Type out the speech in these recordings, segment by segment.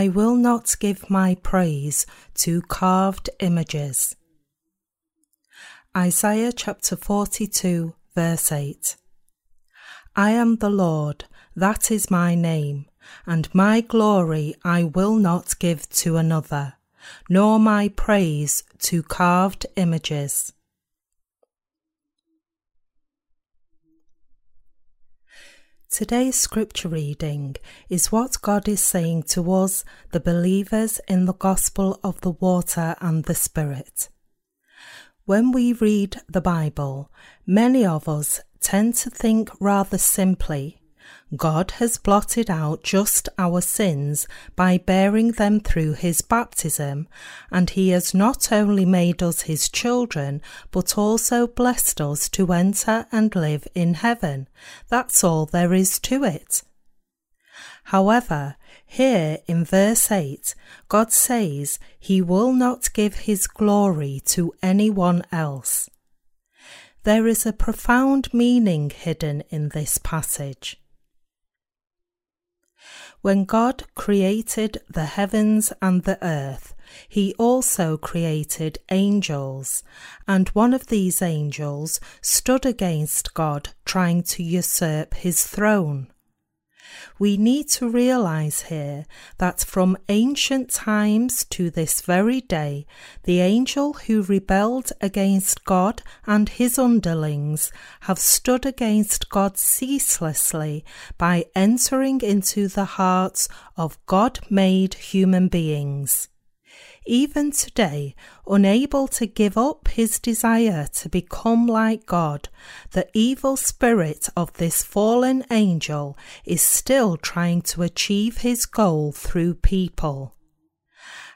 I will not give my praise to carved images. Isaiah chapter 42, verse 8. I am the Lord, that is my name, and my glory I will not give to another, nor my praise to carved images. Today's scripture reading is what God is saying to us, the believers in the gospel of the water and the Spirit. When we read the Bible, many of us tend to think rather simply God has blotted out just our sins by bearing them through his baptism, and he has not only made us his children, but also blessed us to enter and live in heaven. That's all there is to it. However, here in verse 8, God says he will not give his glory to anyone else. There is a profound meaning hidden in this passage. When God created the heavens and the earth, he also created angels, and one of these angels stood against God, trying to usurp his throne. We need to realize here that from ancient times to this very day, the angel who rebelled against God and his underlings have stood against God ceaselessly by entering into the hearts of God made human beings even today, unable to give up his desire to become like God, the evil spirit of this fallen angel is still trying to achieve his goal through people.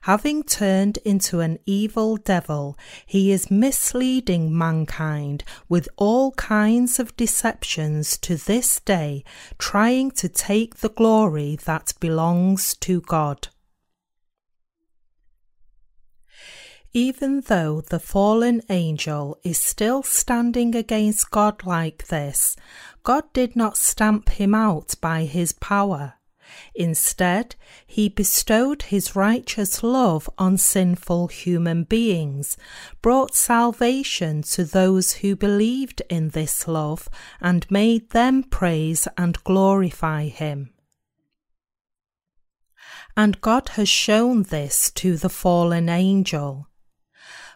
Having turned into an evil devil, he is misleading mankind with all kinds of deceptions to this day, trying to take the glory that belongs to God. Even though the fallen angel is still standing against God like this, God did not stamp him out by his power. Instead, he bestowed his righteous love on sinful human beings, brought salvation to those who believed in this love, and made them praise and glorify him. And God has shown this to the fallen angel.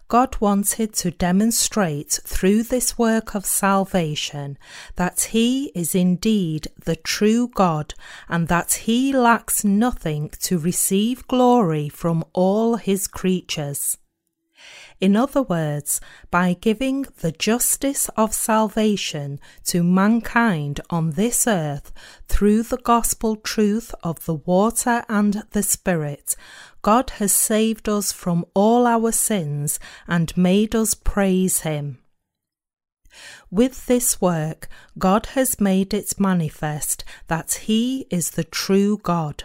God wanted to demonstrate through this work of salvation that He is indeed the true God and that He lacks nothing to receive glory from all His creatures. In other words, by giving the justice of salvation to mankind on this earth through the gospel truth of the water and the Spirit, God has saved us from all our sins and made us praise Him. With this work, God has made it manifest that He is the true God.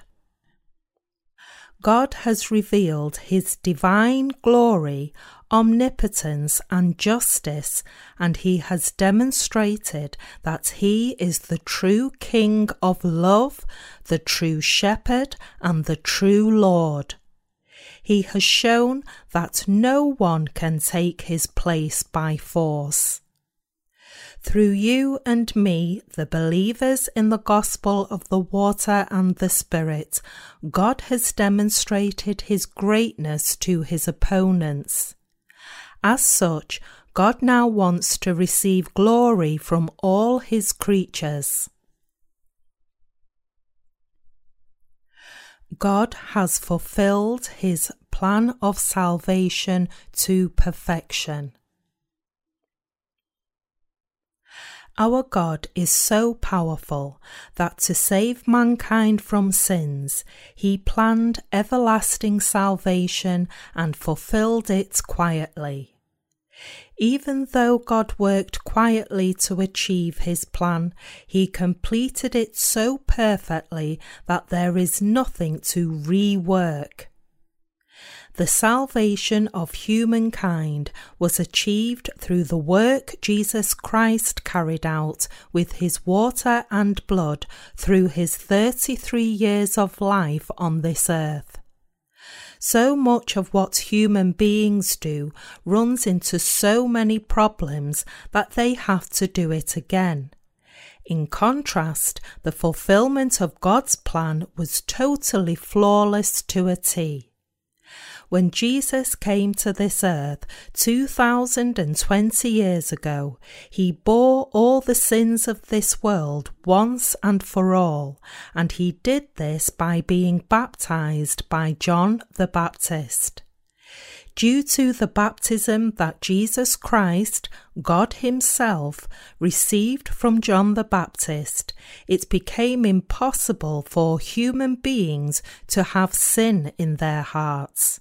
God has revealed His divine glory omnipotence and justice, and he has demonstrated that he is the true King of love, the true Shepherd, and the true Lord. He has shown that no one can take his place by force. Through you and me, the believers in the gospel of the water and the Spirit, God has demonstrated his greatness to his opponents. As such, God now wants to receive glory from all his creatures. God has fulfilled his plan of salvation to perfection. Our God is so powerful that to save mankind from sins, he planned everlasting salvation and fulfilled it quietly. Even though God worked quietly to achieve his plan, he completed it so perfectly that there is nothing to rework. the salvation of humankind was achieved through the work Jesus Christ carried out with his water and blood through his 33 years of life on this earth. So much of what human beings do runs into so many problems that they have to do it again. In contrast, the fulfillment of God's plan was totally flawless to a T when Jesus came to this earth 2020 years ago, he bore all the sins of this world once and for all, and he did this by being baptized by John the Baptist. Due to the baptism that Jesus Christ, God Himself, received from John the Baptist, it became impossible for human beings to have sin in their hearts.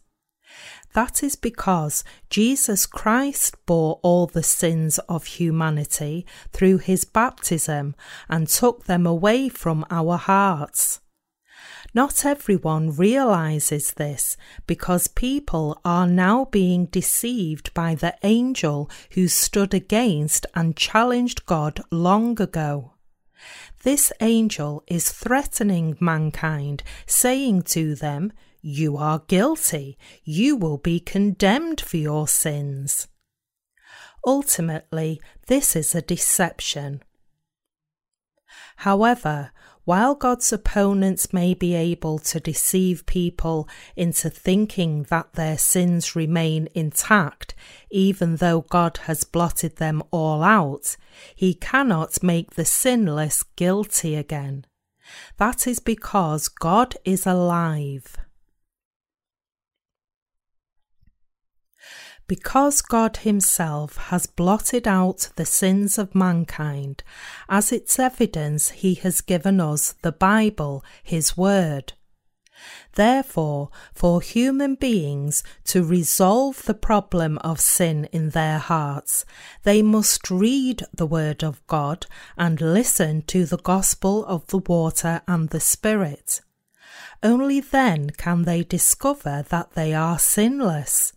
That is because Jesus Christ bore all the sins of humanity through his baptism and took them away from our hearts. Not everyone realizes this because people are now being deceived by the angel who stood against and challenged God long ago. This angel is threatening mankind, saying to them, you are guilty. You will be condemned for your sins. Ultimately, this is a deception. However, while God's opponents may be able to deceive people into thinking that their sins remain intact, even though God has blotted them all out, he cannot make the sinless guilty again. That is because God is alive. Because God Himself has blotted out the sins of mankind, as its evidence He has given us the Bible, His Word. Therefore, for human beings to resolve the problem of sin in their hearts, they must read the Word of God and listen to the gospel of the water and the Spirit. Only then can they discover that they are sinless.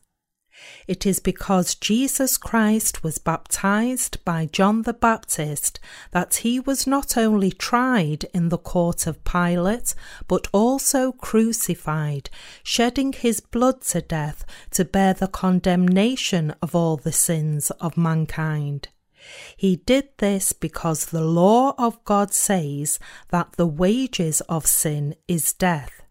It is because Jesus Christ was baptized by John the Baptist that he was not only tried in the court of Pilate, but also crucified, shedding his blood to death to bear the condemnation of all the sins of mankind. He did this because the law of God says that the wages of sin is death.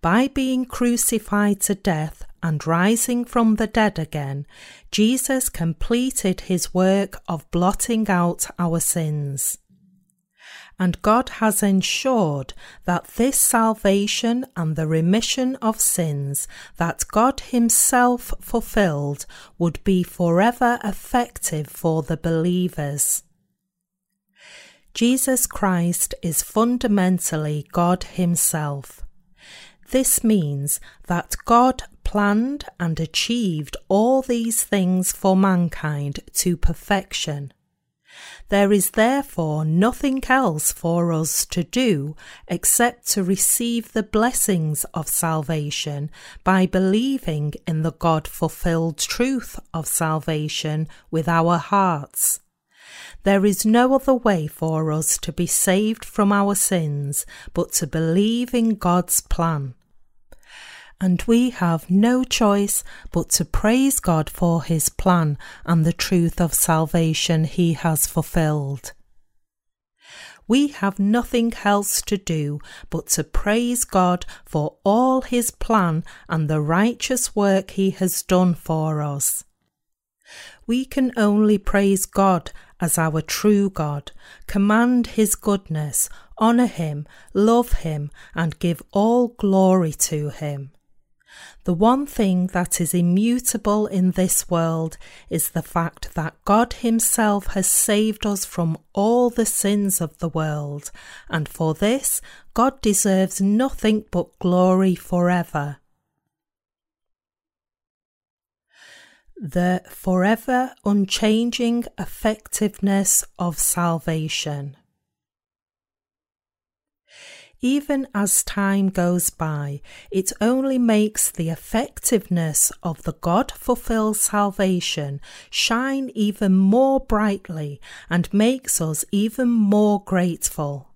By being crucified to death and rising from the dead again, Jesus completed his work of blotting out our sins. And God has ensured that this salvation and the remission of sins that God Himself fulfilled would be forever effective for the believers. Jesus Christ is fundamentally God Himself. This means that God planned and achieved all these things for mankind to perfection. There is therefore nothing else for us to do except to receive the blessings of salvation by believing in the God fulfilled truth of salvation with our hearts. There is no other way for us to be saved from our sins but to believe in God's plan and we have no choice but to praise God for his plan and the truth of salvation he has fulfilled. We have nothing else to do but to praise God for all his plan and the righteous work he has done for us. We can only praise God as our true God, command his goodness, honour him, love him, and give all glory to him. The one thing that is immutable in this world is the fact that God Himself has saved us from all the sins of the world, and for this God deserves nothing but glory forever. The forever unchanging effectiveness of salvation. Even as time goes by, it only makes the effectiveness of the God fulfilled salvation shine even more brightly and makes us even more grateful.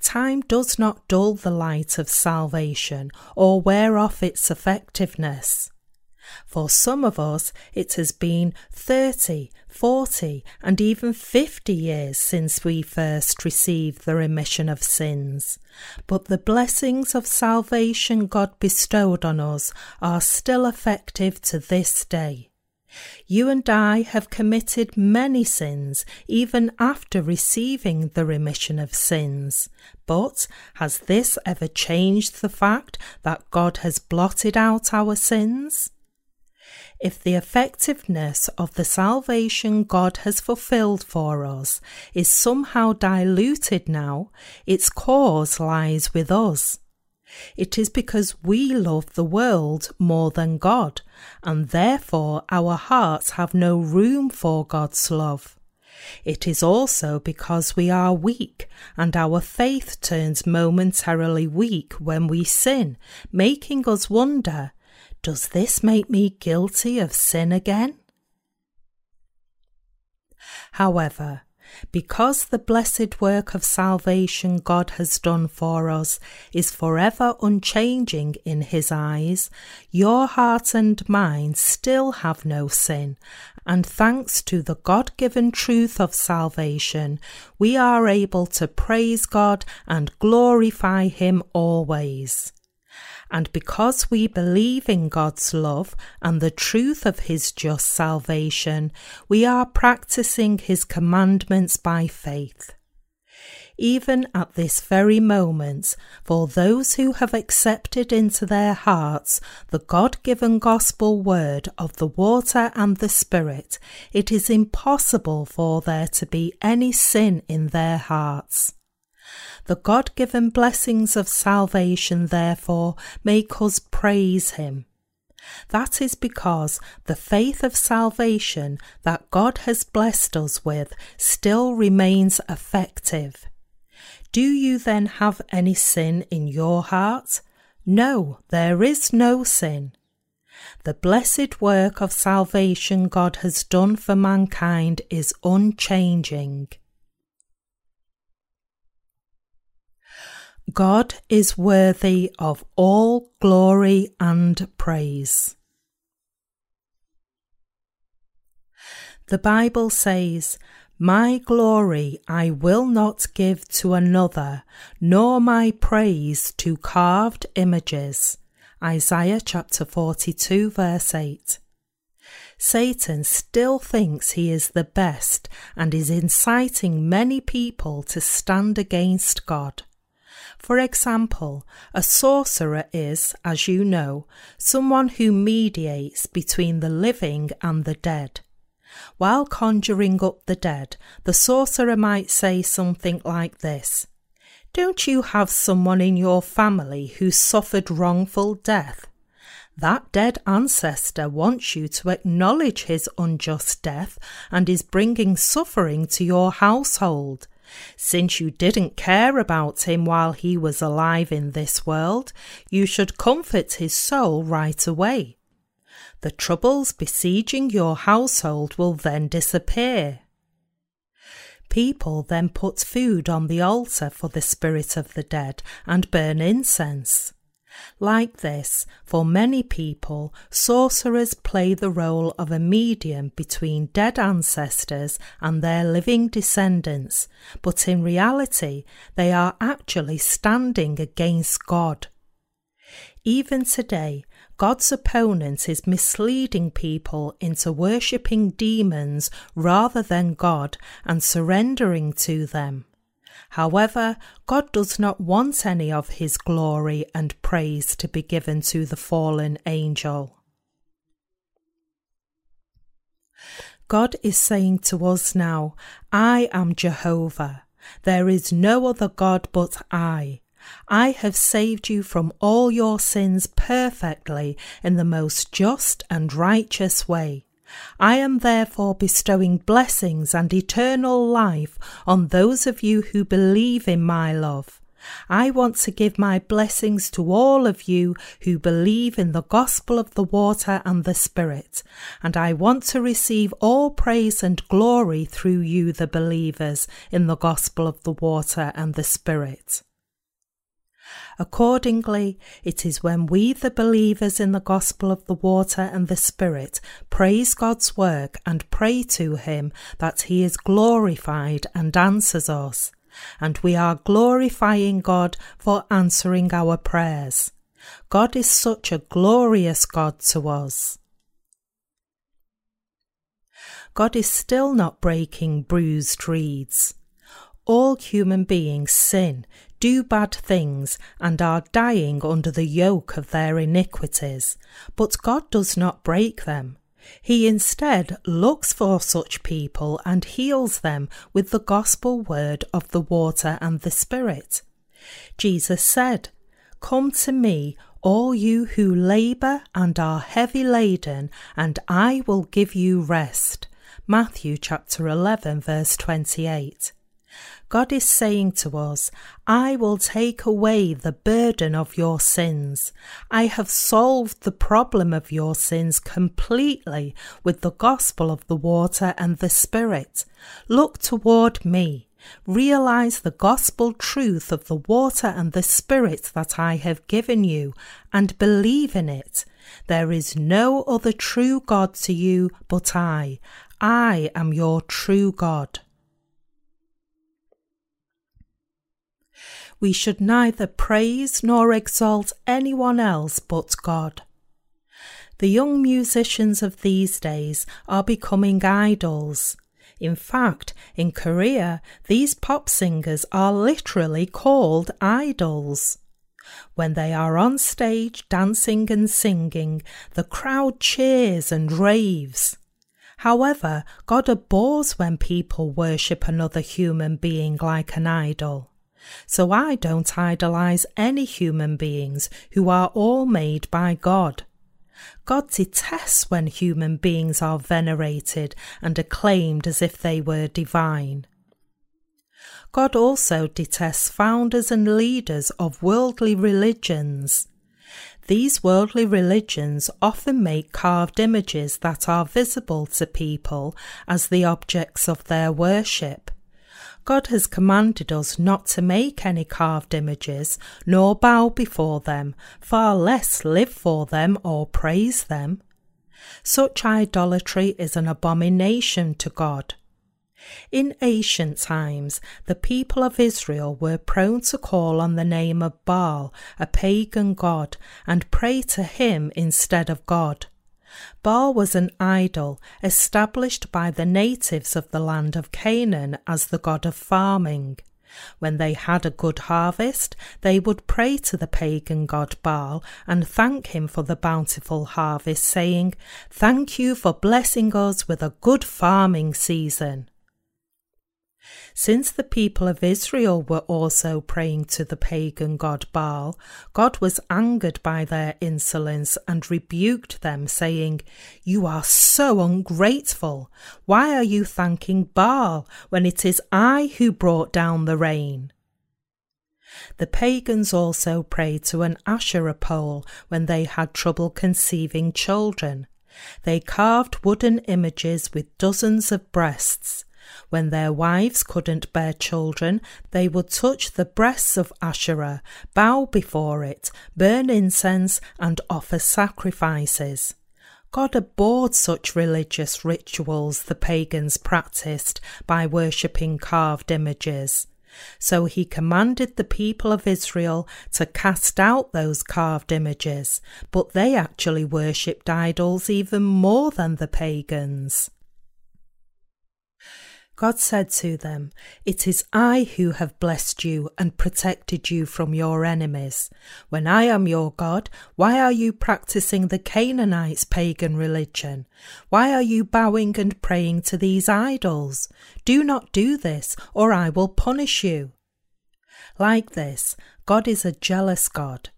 Time does not dull the light of salvation or wear off its effectiveness. For some of us, it has been 30, 40, and even 50 years since we first received the remission of sins. But the blessings of salvation God bestowed on us are still effective to this day. You and I have committed many sins even after receiving the remission of sins. But has this ever changed the fact that God has blotted out our sins? If the effectiveness of the salvation God has fulfilled for us is somehow diluted now, its cause lies with us. It is because we love the world more than God, and therefore our hearts have no room for God's love. It is also because we are weak, and our faith turns momentarily weak when we sin, making us wonder does this make me guilty of sin again? However, because the blessed work of salvation God has done for us is forever unchanging in His eyes, your heart and mind still have no sin, and thanks to the God given truth of salvation, we are able to praise God and glorify Him always. And because we believe in God's love and the truth of His just salvation, we are practicing His commandments by faith. Even at this very moment, for those who have accepted into their hearts the God given gospel word of the water and the Spirit, it is impossible for there to be any sin in their hearts. The God given blessings of salvation, therefore, make us praise Him. That is because the faith of salvation that God has blessed us with still remains effective. Do you then have any sin in your heart? No, there is no sin. The blessed work of salvation God has done for mankind is unchanging. God is worthy of all glory and praise. The Bible says, My glory I will not give to another, nor my praise to carved images. Isaiah chapter 42, verse 8. Satan still thinks he is the best and is inciting many people to stand against God. For example, a sorcerer is, as you know, someone who mediates between the living and the dead. While conjuring up the dead, the sorcerer might say something like this Don't you have someone in your family who suffered wrongful death? That dead ancestor wants you to acknowledge his unjust death and is bringing suffering to your household. Since you didn't care about him while he was alive in this world, you should comfort his soul right away. The troubles besieging your household will then disappear. People then put food on the altar for the spirit of the dead and burn incense. Like this, for many people, sorcerers play the role of a medium between dead ancestors and their living descendants, but in reality, they are actually standing against God. Even today, God's opponent is misleading people into worshipping demons rather than God and surrendering to them. However, God does not want any of his glory and praise to be given to the fallen angel. God is saying to us now, I am Jehovah. There is no other God but I. I have saved you from all your sins perfectly in the most just and righteous way. I am therefore bestowing blessings and eternal life on those of you who believe in my love. I want to give my blessings to all of you who believe in the gospel of the water and the Spirit, and I want to receive all praise and glory through you, the believers, in the gospel of the water and the Spirit. Accordingly, it is when we, the believers in the gospel of the water and the Spirit, praise God's work and pray to Him that He is glorified and answers us and we are glorifying God for answering our prayers. God is such a glorious God to us. God is still not breaking bruised reeds. All human beings sin, do bad things, and are dying under the yoke of their iniquities, but God does not break them. He instead looks for such people and heals them with the gospel word of the water and the Spirit. Jesus said, Come to me, all you who labour and are heavy laden, and I will give you rest. Matthew chapter 11, verse 28. God is saying to us, I will take away the burden of your sins. I have solved the problem of your sins completely with the gospel of the water and the Spirit. Look toward me. Realize the gospel truth of the water and the Spirit that I have given you and believe in it. There is no other true God to you but I. I am your true God. We should neither praise nor exalt anyone else but God. The young musicians of these days are becoming idols. In fact, in Korea, these pop singers are literally called idols. When they are on stage dancing and singing, the crowd cheers and raves. However, God abhors when people worship another human being like an idol. So I don't idolize any human beings who are all made by God. God detests when human beings are venerated and acclaimed as if they were divine. God also detests founders and leaders of worldly religions. These worldly religions often make carved images that are visible to people as the objects of their worship. God has commanded us not to make any carved images, nor bow before them, far less live for them or praise them. Such idolatry is an abomination to God. In ancient times, the people of Israel were prone to call on the name of Baal, a pagan god, and pray to him instead of God. Baal was an idol established by the natives of the land of Canaan as the god of farming. When they had a good harvest, they would pray to the pagan god Baal and thank him for the bountiful harvest, saying, Thank you for blessing us with a good farming season. Since the people of Israel were also praying to the pagan god Baal, God was angered by their insolence and rebuked them, saying, You are so ungrateful. Why are you thanking Baal when it is I who brought down the rain? The pagans also prayed to an Asherah pole when they had trouble conceiving children. They carved wooden images with dozens of breasts. When their wives couldn't bear children, they would touch the breasts of Asherah, bow before it, burn incense, and offer sacrifices. God abhorred such religious rituals the pagans practiced by worshipping carved images. So he commanded the people of Israel to cast out those carved images, but they actually worshipped idols even more than the pagans. God said to them, It is I who have blessed you and protected you from your enemies. When I am your God, why are you practicing the Canaanites' pagan religion? Why are you bowing and praying to these idols? Do not do this, or I will punish you. Like this, God is a jealous God.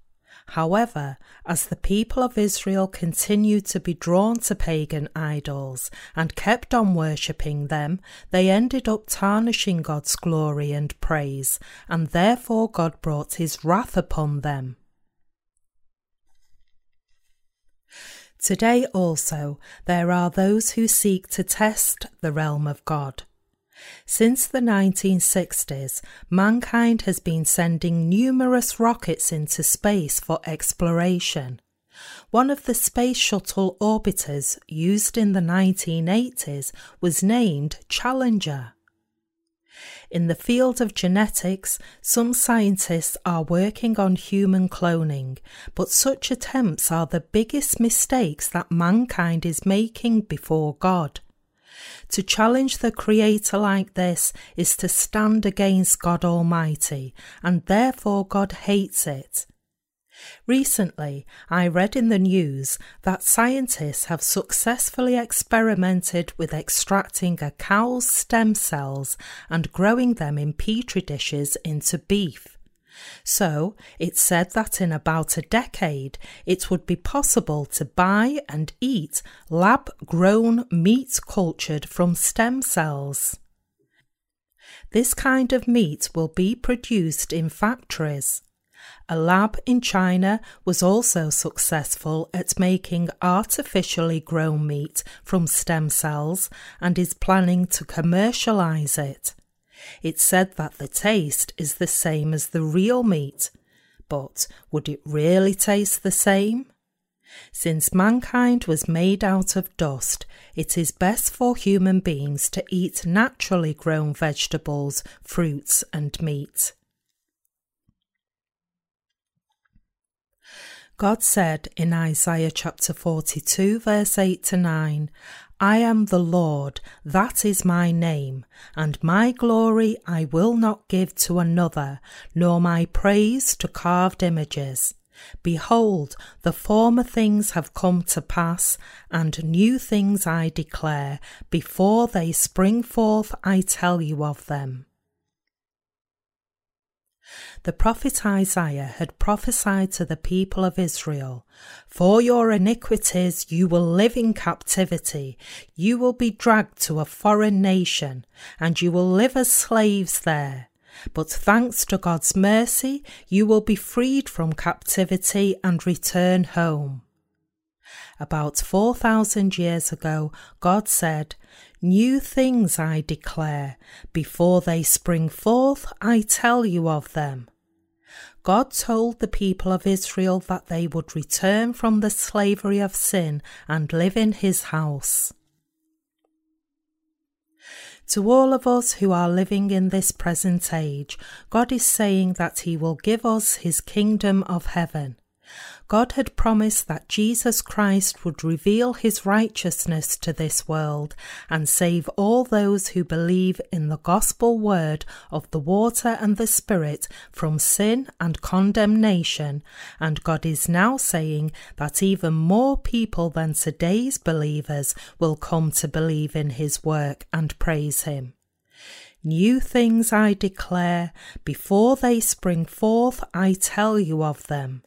However, as the people of Israel continued to be drawn to pagan idols and kept on worshipping them, they ended up tarnishing God's glory and praise, and therefore God brought his wrath upon them. Today also there are those who seek to test the realm of God. Since the 1960s, mankind has been sending numerous rockets into space for exploration. One of the Space Shuttle orbiters used in the 1980s was named Challenger. In the field of genetics, some scientists are working on human cloning, but such attempts are the biggest mistakes that mankind is making before God. To challenge the Creator like this is to stand against God Almighty, and therefore God hates it. Recently, I read in the news that scientists have successfully experimented with extracting a cow's stem cells and growing them in petri dishes into beef. So it said that in about a decade it would be possible to buy and eat lab grown meat cultured from stem cells. This kind of meat will be produced in factories. A lab in China was also successful at making artificially grown meat from stem cells and is planning to commercialize it. It said that the taste is the same as the real meat, but would it really taste the same? Since mankind was made out of dust, it is best for human beings to eat naturally grown vegetables, fruits, and meat. God said in Isaiah chapter 42, verse 8 to 9, I am the Lord, that is my name, and my glory I will not give to another, nor my praise to carved images. Behold, the former things have come to pass, and new things I declare. Before they spring forth, I tell you of them. The prophet Isaiah had prophesied to the people of Israel For your iniquities you will live in captivity, you will be dragged to a foreign nation, and you will live as slaves there. But thanks to God's mercy, you will be freed from captivity and return home. About 4,000 years ago, God said, New things I declare, before they spring forth, I tell you of them. God told the people of Israel that they would return from the slavery of sin and live in his house. To all of us who are living in this present age, God is saying that He will give us His kingdom of heaven. God had promised that Jesus Christ would reveal his righteousness to this world and save all those who believe in the gospel word of the water and the Spirit from sin and condemnation. And God is now saying that even more people than today's believers will come to believe in his work and praise him. New things I declare, before they spring forth, I tell you of them.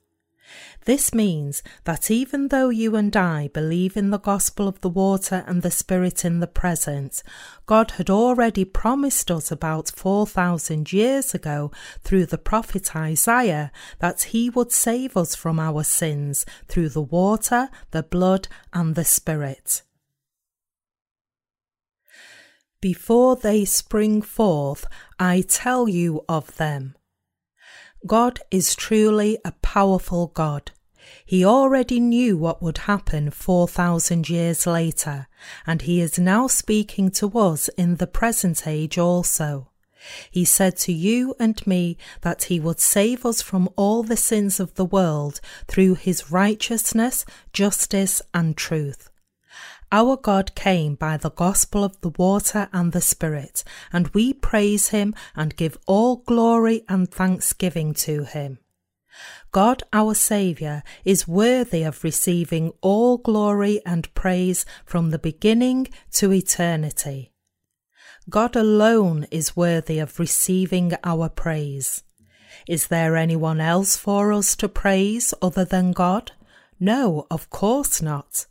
This means that even though you and I believe in the gospel of the water and the Spirit in the present, God had already promised us about 4,000 years ago through the prophet Isaiah that he would save us from our sins through the water, the blood, and the Spirit. Before they spring forth, I tell you of them. God is truly a powerful God. He already knew what would happen 4,000 years later, and He is now speaking to us in the present age also. He said to you and me that He would save us from all the sins of the world through His righteousness, justice, and truth. Our God came by the gospel of the water and the Spirit, and we praise him and give all glory and thanksgiving to him. God our Saviour is worthy of receiving all glory and praise from the beginning to eternity. God alone is worthy of receiving our praise. Is there anyone else for us to praise other than God? No, of course not.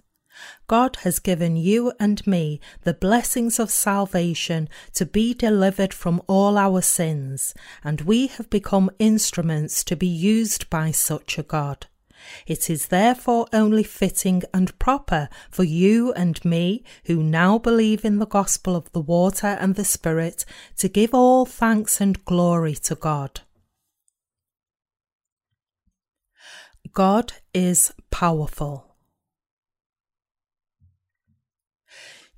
God has given you and me the blessings of salvation to be delivered from all our sins, and we have become instruments to be used by such a God. It is therefore only fitting and proper for you and me, who now believe in the gospel of the water and the Spirit, to give all thanks and glory to God. God is powerful.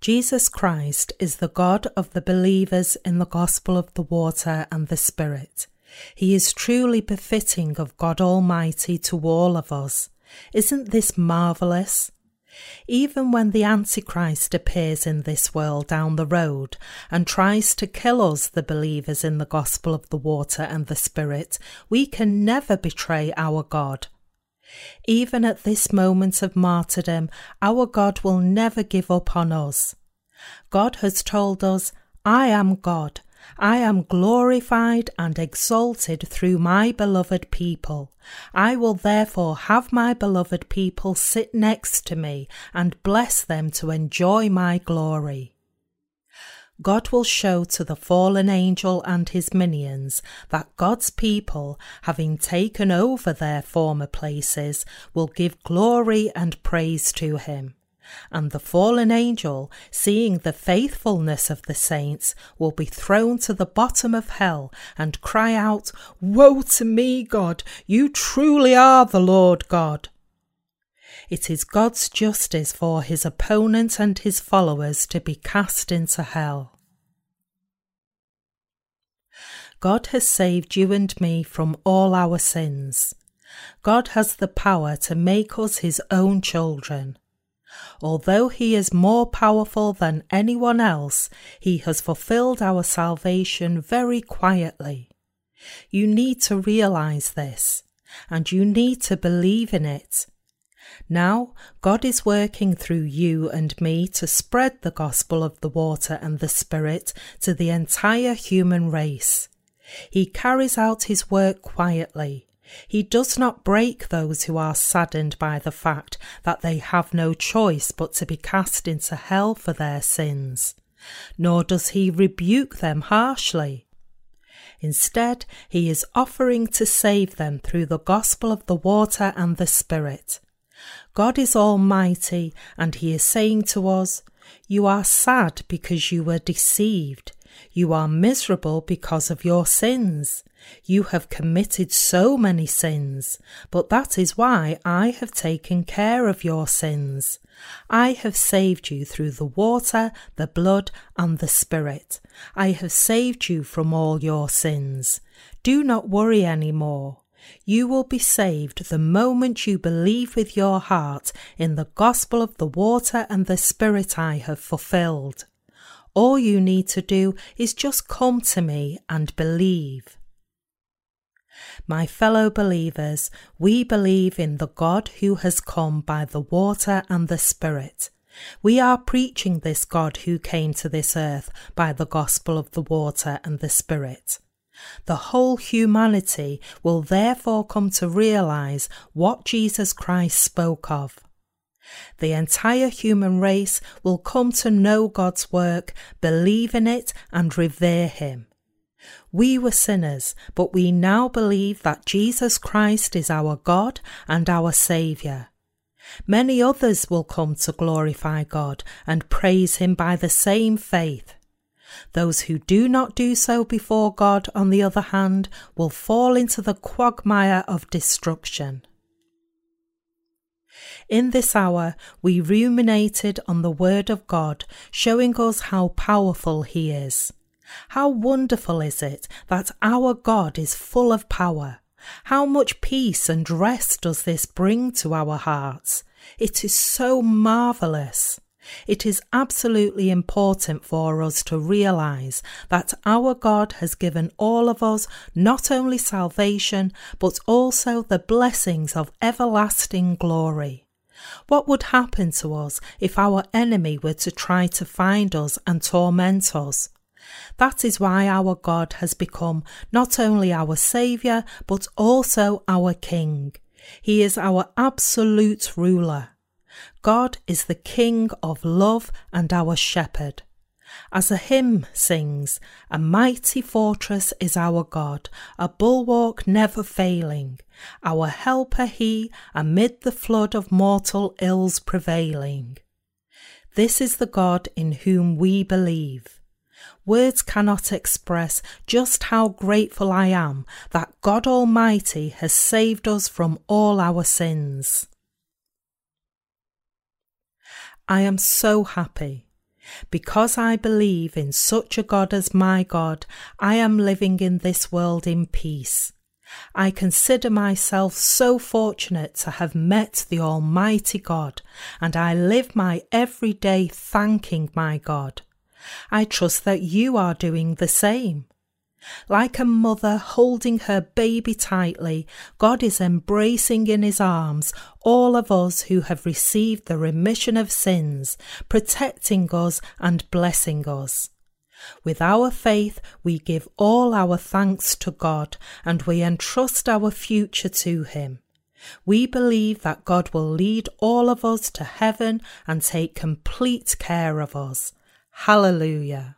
Jesus Christ is the God of the believers in the gospel of the water and the Spirit. He is truly befitting of God Almighty to all of us. Isn't this marvellous? Even when the Antichrist appears in this world down the road and tries to kill us, the believers in the gospel of the water and the Spirit, we can never betray our God. Even at this moment of martyrdom, our God will never give up on us. God has told us, I am God. I am glorified and exalted through my beloved people. I will therefore have my beloved people sit next to me and bless them to enjoy my glory. God will show to the fallen angel and his minions that God's people, having taken over their former places, will give glory and praise to him. And the fallen angel, seeing the faithfulness of the saints, will be thrown to the bottom of hell and cry out, Woe to me, God! You truly are the Lord God. It is God's justice for his opponent and his followers to be cast into hell. God has saved you and me from all our sins. God has the power to make us his own children. Although he is more powerful than anyone else, he has fulfilled our salvation very quietly. You need to realize this, and you need to believe in it. Now, God is working through you and me to spread the gospel of the water and the Spirit to the entire human race. He carries out his work quietly. He does not break those who are saddened by the fact that they have no choice but to be cast into hell for their sins, nor does he rebuke them harshly. Instead, he is offering to save them through the gospel of the water and the Spirit. God is Almighty, and He is saying to us, You are sad because you were deceived. You are miserable because of your sins. You have committed so many sins, but that is why I have taken care of your sins. I have saved you through the water, the blood, and the Spirit. I have saved you from all your sins. Do not worry any more. You will be saved the moment you believe with your heart in the gospel of the water and the Spirit I have fulfilled. All you need to do is just come to me and believe. My fellow believers, we believe in the God who has come by the water and the Spirit. We are preaching this God who came to this earth by the gospel of the water and the Spirit. The whole humanity will therefore come to realize what Jesus Christ spoke of. The entire human race will come to know God's work, believe in it, and revere Him. We were sinners, but we now believe that Jesus Christ is our God and our Saviour. Many others will come to glorify God and praise Him by the same faith. Those who do not do so before God, on the other hand, will fall into the quagmire of destruction. In this hour, we ruminated on the Word of God, showing us how powerful He is. How wonderful is it that our God is full of power? How much peace and rest does this bring to our hearts? It is so marvellous. It is absolutely important for us to realize that our God has given all of us not only salvation, but also the blessings of everlasting glory. What would happen to us if our enemy were to try to find us and torment us? That is why our God has become not only our Saviour, but also our King. He is our absolute ruler. God is the King of love and our Shepherd. As a hymn sings, a mighty fortress is our God, a bulwark never failing, our helper he amid the flood of mortal ills prevailing. This is the God in whom we believe. Words cannot express just how grateful I am that God Almighty has saved us from all our sins. I am so happy. Because I believe in such a God as my God, I am living in this world in peace. I consider myself so fortunate to have met the Almighty God, and I live my every day thanking my God. I trust that you are doing the same. Like a mother holding her baby tightly, God is embracing in his arms all of us who have received the remission of sins, protecting us and blessing us. With our faith, we give all our thanks to God and we entrust our future to Him. We believe that God will lead all of us to heaven and take complete care of us. Hallelujah.